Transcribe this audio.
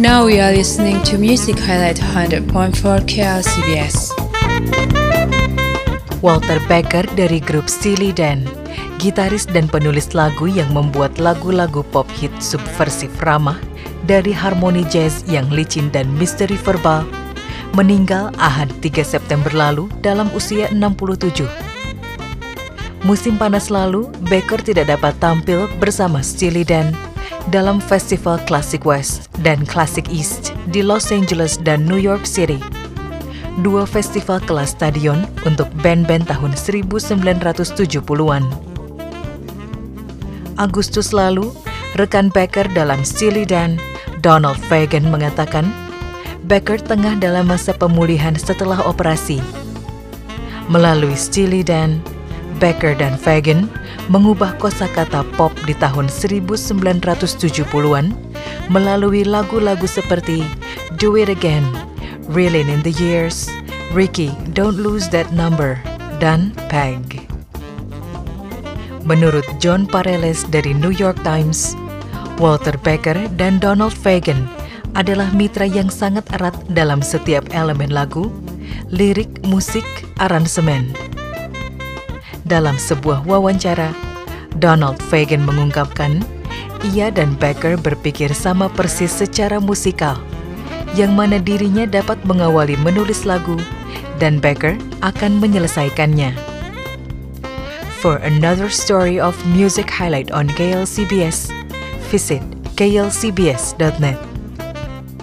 Now we are listening to Music Highlight 100.4 KLCBS. Walter Becker dari grup Steely Dan, gitaris dan penulis lagu yang membuat lagu-lagu pop hit subversif ramah dari harmoni jazz yang licin dan misteri verbal, meninggal Ahad 3 September lalu dalam usia 67. Musim panas lalu, Becker tidak dapat tampil bersama Steely Dan dalam festival Classic West dan Classic East di Los Angeles dan New York City. Dua festival kelas stadion untuk band-band tahun 1970-an. Agustus lalu, rekan Becker dalam Steely Dan, Donald Fagen mengatakan, Becker tengah dalam masa pemulihan setelah operasi. Melalui Steely Dan, Becker dan Fagen mengubah kosakata pop di tahun 1970-an melalui lagu-lagu seperti Do It Again, Reeling in the Years, Ricky, Don't Lose That Number, dan Peg. Menurut John Pareles dari New York Times, Walter Becker dan Donald Fagen adalah mitra yang sangat erat dalam setiap elemen lagu, lirik, musik, aransemen. Dalam sebuah wawancara, Donald Fagen mengungkapkan ia dan Becker berpikir sama persis secara musikal, yang mana dirinya dapat mengawali menulis lagu dan Becker akan menyelesaikannya. For another story of music highlight on KLCBS, visit klcbs.net.